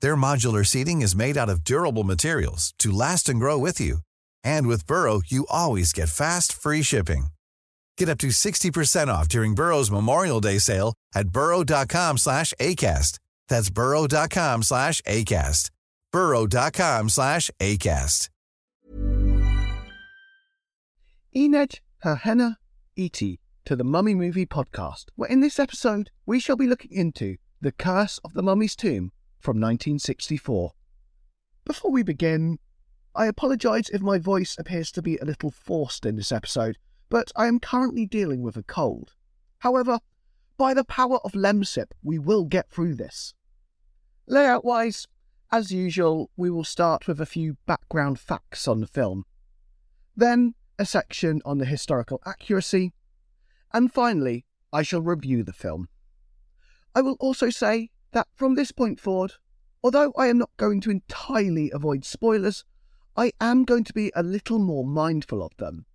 Their modular seating is made out of durable materials to last and grow with you. And with Burrow, you always get fast, free shipping. Get up to 60% off during Burrow's Memorial Day sale at burrow.com slash ACAST. That's burrow.com slash ACAST. burrow.com slash ACAST. Ened Herhenna Iti to the Mummy Movie Podcast, where in this episode we shall be looking into The Curse of the Mummy's Tomb from 1964. Before we begin, I apologise if my voice appears to be a little forced in this episode, but I am currently dealing with a cold. However, by the power of Lemsip, we will get through this. Layout wise, as usual, we will start with a few background facts on the film. Then, a section on the historical accuracy, and finally, I shall review the film. I will also say that from this point forward, although I am not going to entirely avoid spoilers, I am going to be a little more mindful of them.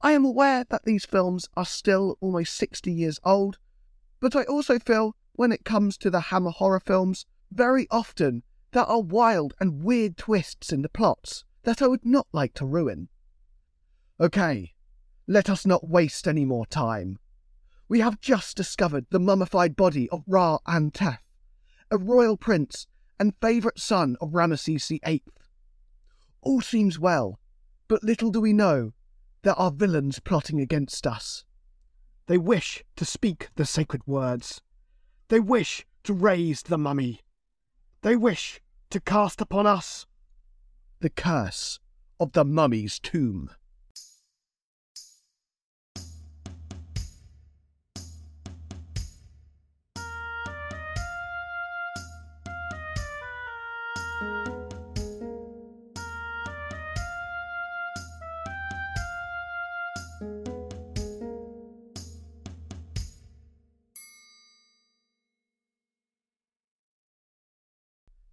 I am aware that these films are still almost 60 years old, but I also feel when it comes to the Hammer horror films, very often there are wild and weird twists in the plots that I would not like to ruin. Okay, let us not waste any more time. We have just discovered the mummified body of Ra Antef, a royal prince and favourite son of Ramesses VIII. All seems well, but little do we know there are villains plotting against us. They wish to speak the sacred words. They wish to raise the mummy. They wish to cast upon us the curse of the mummy's tomb.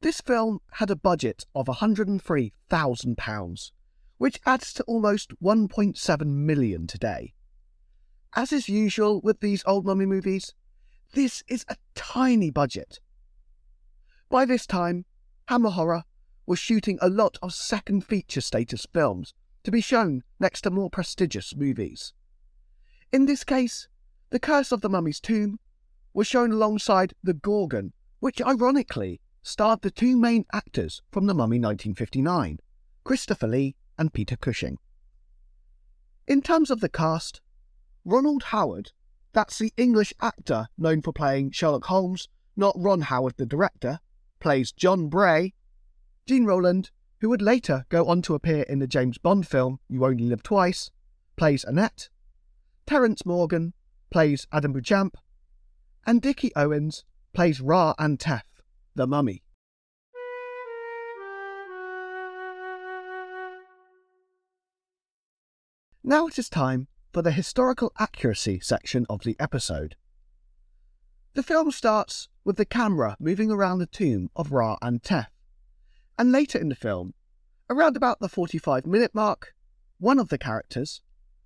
This film had a budget of £103,000, which adds to almost 1.7 million today. As is usual with these old mummy movies, this is a tiny budget. By this time, Hammer Horror was shooting a lot of second feature status films to be shown next to more prestigious movies. In this case, The Curse of the Mummy's Tomb was shown alongside The Gorgon, which ironically starred the two main actors from The Mummy 1959, Christopher Lee and Peter Cushing. In terms of the cast, Ronald Howard, that's the English actor known for playing Sherlock Holmes, not Ron Howard the director, plays John Bray. Jean Rowland, who would later go on to appear in the James Bond film You Only Live Twice, plays Annette. Terence Morgan plays Adam Beauchamp, and Dickie Owens plays Ra Antef, the mummy. Now it is time for the historical accuracy section of the episode. The film starts with the camera moving around the tomb of Ra Antef, and later in the film, around about the 45 minute mark, one of the characters,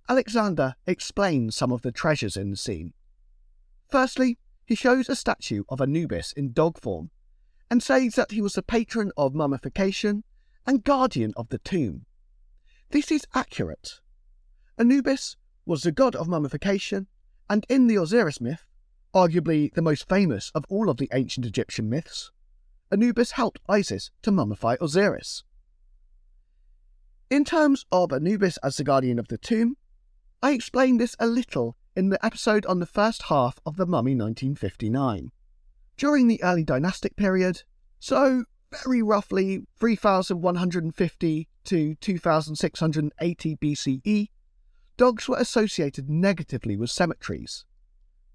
Alexander, explains some of the treasures in the scene. Firstly, he shows a statue of Anubis in dog form and says that he was the patron of mummification and guardian of the tomb. This is accurate. Anubis was the god of mummification, and in the Osiris myth, arguably the most famous of all of the ancient Egyptian myths, Anubis helped Isis to mummify Osiris. In terms of Anubis as the guardian of the tomb, I explained this a little in the episode on the first half of The Mummy 1959. During the early dynastic period, so very roughly 3150 to 2680 BCE, dogs were associated negatively with cemeteries.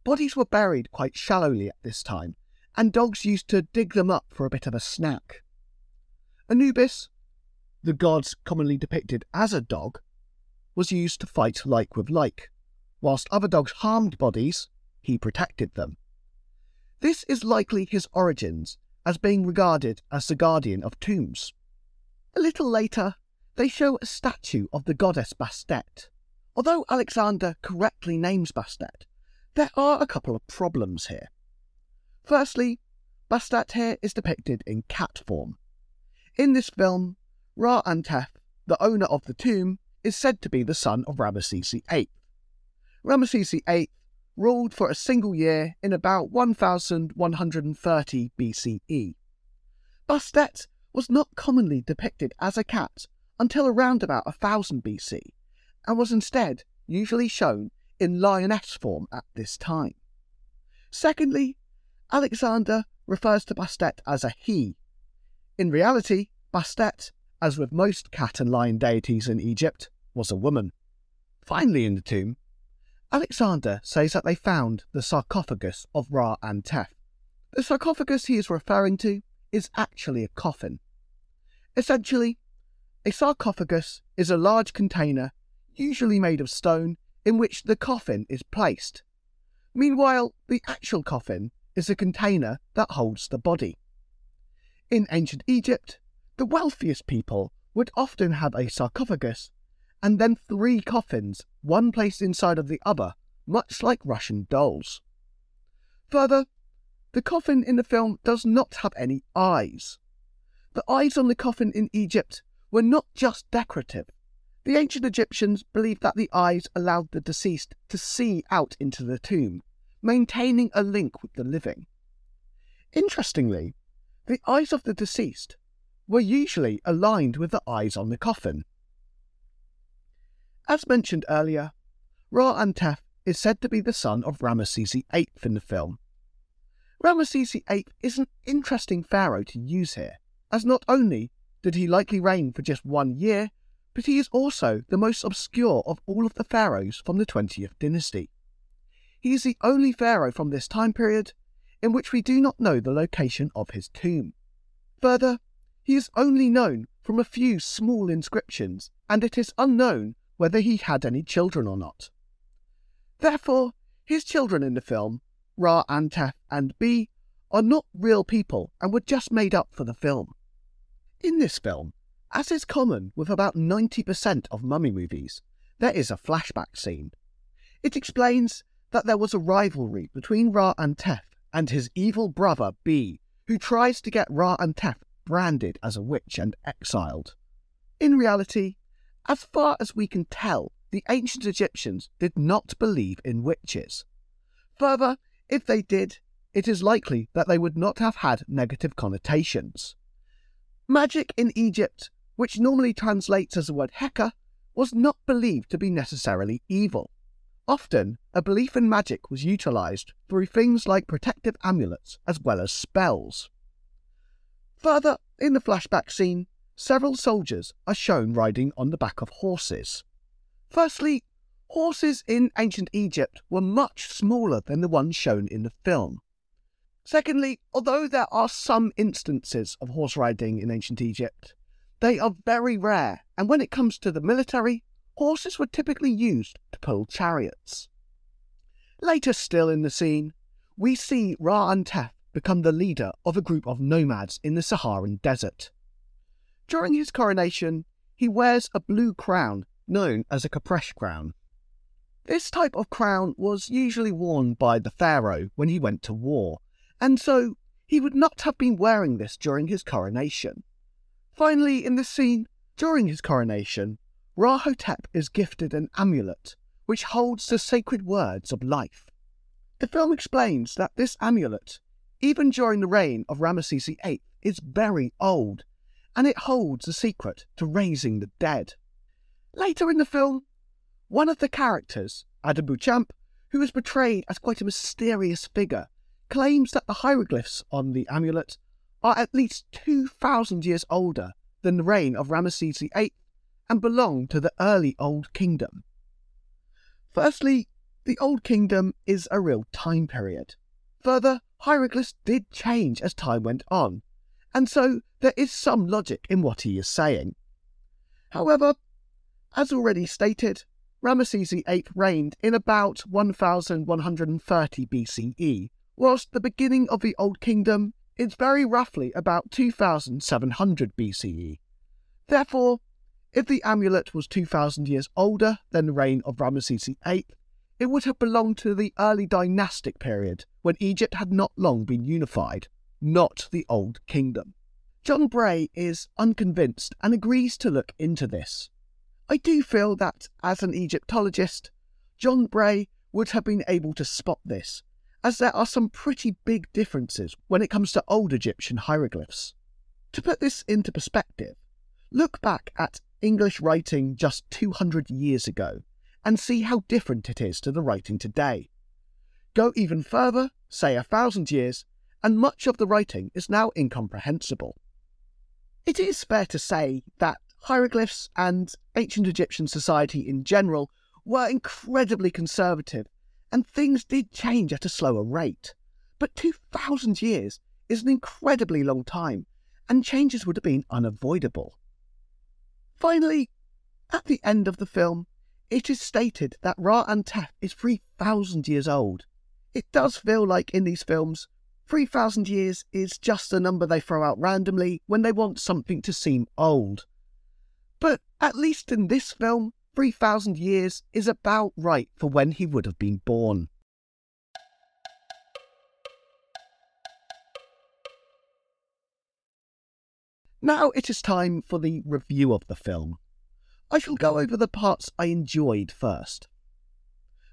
Bodies were buried quite shallowly at this time, and dogs used to dig them up for a bit of a snack. Anubis, the gods commonly depicted as a dog, was used to fight like with like. Whilst other dogs harmed bodies, he protected them. This is likely his origins, as being regarded as the guardian of tombs. A little later, they show a statue of the goddess Bastet. Although Alexander correctly names Bastet, there are a couple of problems here. Firstly, Bastet here is depicted in cat form. In this film, Ra Antef, the owner of the tomb, is said to be the son of Ramesses VIII. Ramesses VIII ruled for a single year in about 1130 BCE. Bastet was not commonly depicted as a cat until around about 1000 BC, and was instead usually shown in lioness form at this time. Secondly, Alexander refers to Bastet as a he. In reality, Bastet, as with most cat and lion deities in Egypt, was a woman. Finally, in the tomb, Alexander says that they found the sarcophagus of Ra and Antef. The sarcophagus he is referring to is actually a coffin. Essentially, a sarcophagus is a large container, usually made of stone, in which the coffin is placed. Meanwhile, the actual coffin is a container that holds the body. In ancient Egypt, the wealthiest people would often have a sarcophagus and then three coffins, one placed inside of the other, much like Russian dolls. Further, the coffin in the film does not have any eyes. The eyes on the coffin in Egypt were not just decorative. The ancient Egyptians believed that the eyes allowed the deceased to see out into the tomb, maintaining a link with the living. Interestingly, the eyes of the deceased were usually aligned with the eyes on the coffin. As mentioned earlier, Ra Antef is said to be the son of Ramesses VIII in the film. Ramesses VIII is an interesting pharaoh to use here, as not only did he likely reign for just one year, but he is also the most obscure of all of the pharaohs from the 20th dynasty. He is the only pharaoh from this time period in which we do not know the location of his tomb. Further, he is only known from a few small inscriptions, and it is unknown whether he had any children or not. Therefore, his children in the film, Ra and Antef and Bi, are not real people and were just made up for the film. In this film, as is common with about 90% of mummy movies, there is a flashback scene. It explains that there was a rivalry between Ra and Antef and his evil brother Bi, who tries to get Ra and Antef branded as a witch and exiled. In reality, as far as we can tell, the ancient Egyptians did not believe in witches. Further, if they did, it is likely that they would not have had negative connotations. Magic in Egypt, which normally translates as the word Heka, was not believed to be necessarily evil. Often, a belief in magic was utilized through things like protective amulets as well as spells. Further, in the flashback scene, several soldiers are shown riding on the back of horses. Firstly, horses in ancient Egypt were much smaller than the ones shown in the film. Secondly, although there are some instances of horse riding in ancient Egypt, they are very rare, and when it comes to the military, horses were typically used to pull chariots. Later still in the scene, we see Ra Antef become the leader of a group of nomads in the Saharan desert. During his coronation, he wears a blue crown known as a Khepresh crown. This type of crown was usually worn by the pharaoh when he went to war, and so he would not have been wearing this during his coronation. Finally, in this scene, during his coronation, Rahotep is gifted an amulet which holds the sacred words of life. The film explains that this amulet, even during the reign of Ramesses VIII, is very old, and it holds the secret to raising the dead. Later in the film, one of the characters, Adam Beauchamp, who is portrayed as quite a mysterious figure, claims that the hieroglyphs on the amulet are at least 2,000 years older than the reign of Ramesses VIII and belong to the early Old Kingdom. Firstly, the Old Kingdom is a real time period. Further, hieroglyphs did change as time went on, and so there is some logic in what he is saying. However, as already stated, Ramesses VIII reigned in about 1130 BCE, whilst the beginning of the Old Kingdom is very roughly about 2700 BCE. Therefore, if the amulet was 2000 years older than the reign of Ramesses VIII, it would have belonged to the early dynastic period when Egypt had not long been unified, not the Old Kingdom. John Bray is unconvinced and agrees to look into this. I do feel that, as an Egyptologist, John Bray would have been able to spot this, as there are some pretty big differences when it comes to old Egyptian hieroglyphs. To put this into perspective, look back at English writing just 200 years ago and see how different it is to the writing today. Go even further, say a thousand years, and much of the writing is now incomprehensible. It is fair to say that hieroglyphs and ancient Egyptian society in general were incredibly conservative, and things did change at a slower rate. But 2,000 years is an incredibly long time, and changes would have been unavoidable. Finally, at the end of the film, it is stated that Ra Antef is 3,000 years old. It does feel like in these films, 3,000 years is just a number they throw out randomly when they want something to seem old. But at least in this film, 3,000 years is about right for when he would have been born. Now it is time for the review of the film. I shall go over the parts I enjoyed first.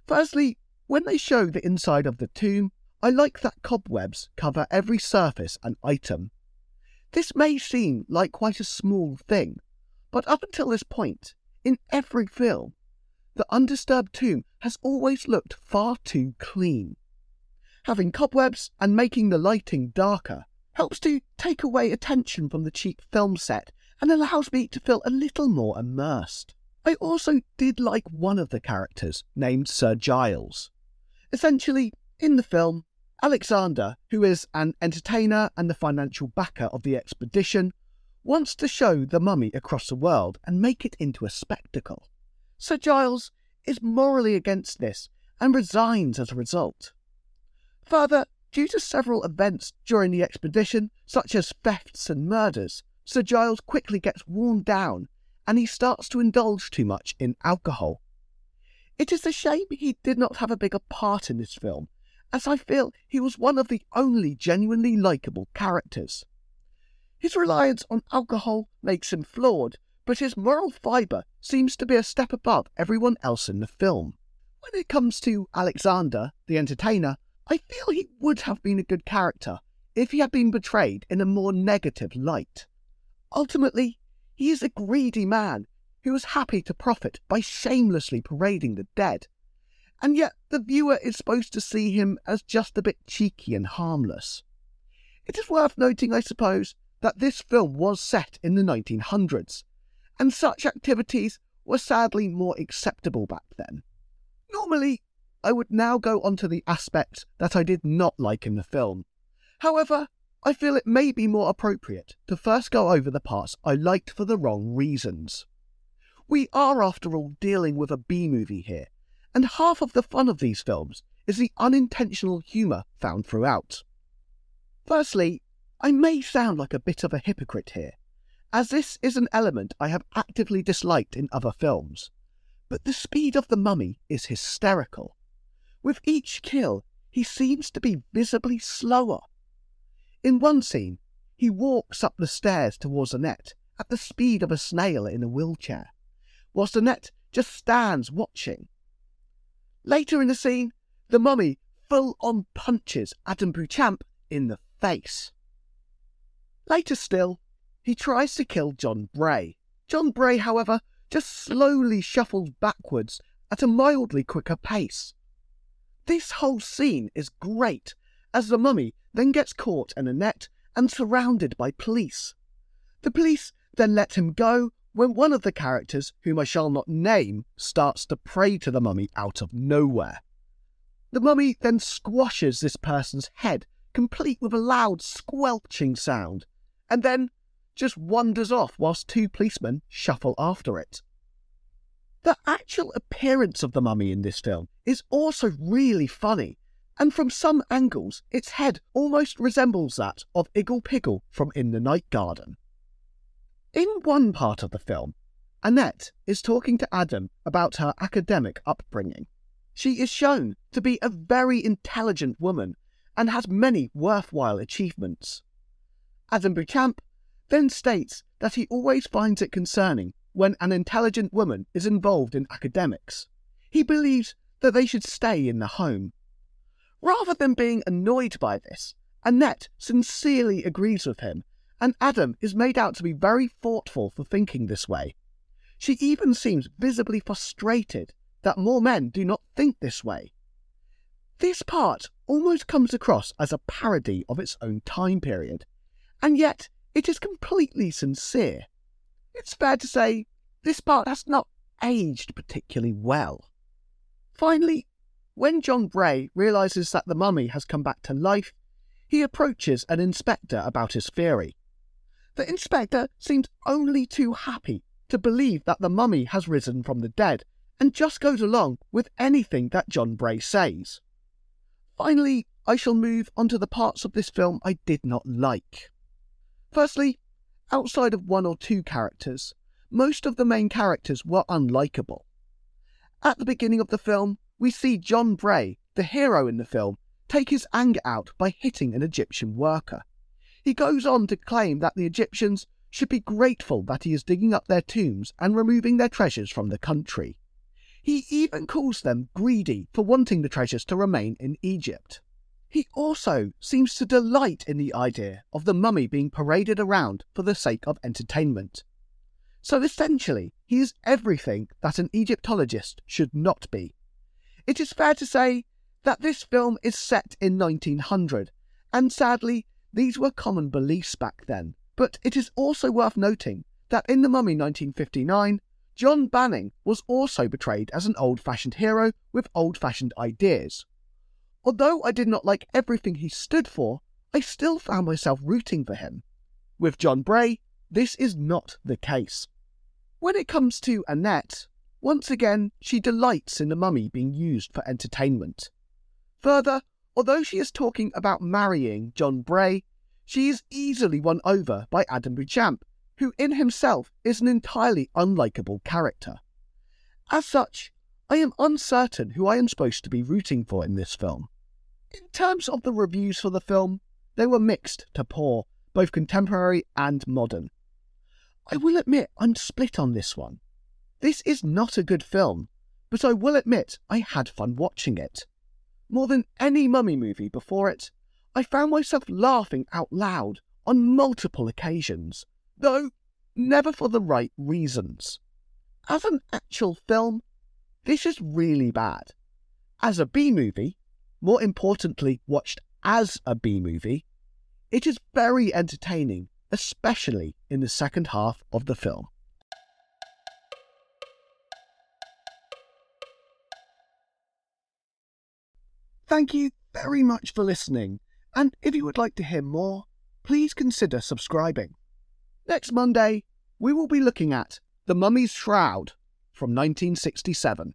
Firstly, when they show the inside of the tomb, I like that cobwebs cover every surface and item. This may seem like quite a small thing, but up until this point, in every film, the undisturbed tomb has always looked far too clean. Having cobwebs and making the lighting darker helps to take away attention from the cheap film set and allows me to feel a little more immersed. I also did like one of the characters, named Sir Giles. Essentially, in the film, Alexander, who is an entertainer and the financial backer of the expedition, wants to show the mummy across the world and make it into a spectacle. Sir Giles is morally against this and resigns as a result. Further, due to several events during the expedition, such as thefts and murders, Sir Giles quickly gets worn down and he starts to indulge too much in alcohol. It is a shame he did not have a bigger part in this film, as I feel he was one of the only genuinely likeable characters. His reliance on alcohol makes him flawed, but his moral fibre seems to be a step above everyone else in the film. When it comes to Alexander, the entertainer, I feel he would have been a good character if he had been portrayed in a more negative light. Ultimately, he is a greedy man who is happy to profit by shamelessly parading the dead. And yet the viewer is supposed to see him as just a bit cheeky and harmless. It is worth noting, I suppose, that this film was set in the 1900s, and such activities were sadly more acceptable back then. Normally, I would now go on to the aspects that I did not like in the film. However, I feel it may be more appropriate to first go over the parts I liked for the wrong reasons. We are, after all, dealing with a B movie here, and half of the fun of these films is the unintentional humour found throughout. Firstly, I may sound like a bit of a hypocrite here, as this is an element I have actively disliked in other films, but the speed of the mummy is hysterical. With each kill, he seems to be visibly slower. In one scene, he walks up the stairs towards Annette at the speed of a snail in a wheelchair, whilst Annette just stands watching. Later in the scene, the mummy full on punches Adam Beauchamp in the face. Later still, he tries to kill John Bray. John Bray, however, just slowly shuffles backwards at a mildly quicker pace. This whole scene is great, as the mummy then gets caught in a net and surrounded by police. The police then let him go when one of the characters, whom I shall not name, starts to pray to the mummy out of nowhere. The mummy then squashes this person's head, complete with a loud squelching sound, and then just wanders off whilst two policemen shuffle after it. The actual appearance of the mummy in this film is also really funny, and from some angles, its head almost resembles that of Iggle Piggle from In the Night Garden. In one part of the film, Annette is talking to Adam about her academic upbringing. She is shown to be a very intelligent woman and has many worthwhile achievements. Adam Beauchamp then states that he always finds it concerning when an intelligent woman is involved in academics. He believes that they should stay in the home. Rather than being annoyed by this, Annette sincerely agrees with him, and Adam is made out to be very thoughtful for thinking this way. She even seems visibly frustrated that more men do not think this way. This part almost comes across as a parody of its own time period, and yet it is completely sincere. It's fair to say this part has not aged particularly well. Finally, when John Bray realizes that the mummy has come back to life, he approaches an inspector about his theory. The inspector seems only too happy to believe that the mummy has risen from the dead and just goes along with anything that John Bray says. Finally, I shall move on to the parts of this film I did not like. Firstly, outside of one or two characters, most of the main characters were unlikable. At the beginning of the film, we see John Bray, the hero in the film, take his anger out by hitting an Egyptian worker. He goes on to claim that the Egyptians should be grateful that he is digging up their tombs and removing their treasures from the country. He even calls them greedy for wanting the treasures to remain in Egypt. He also seems to delight in the idea of the mummy being paraded around for the sake of entertainment. So essentially, he is everything that an Egyptologist should not be. It is fair to say that this film is set in 1900, and sadly, these were common beliefs back then. But it is also worth noting that in The Mummy 1959, John Banning was also portrayed as an old fashioned hero with old fashioned ideas. Although I did not like everything he stood for, I still found myself rooting for him. With John Bray, this is not the case. When it comes to Annette, once again, she delights in the mummy being used for entertainment. Further, although she is talking about marrying John Bray, she is easily won over by Adam Beauchamp, who in himself is an entirely unlikable character. As such, I am uncertain who I am supposed to be rooting for in this film. In terms of the reviews for the film, they were mixed to poor, both contemporary and modern. I will admit I'm split on this one. This is not a good film, but I will admit I had fun watching it. More than any mummy movie before it, I found myself laughing out loud on multiple occasions, though never for the right reasons. As an actual film, this is really bad. As a B movie, more importantly, watched as a B movie, it is very entertaining, especially in the second half of the film. Thank you very much for listening, and if you would like to hear more, please consider subscribing. Next Monday, we will be looking at The Mummy's Shroud from 1967.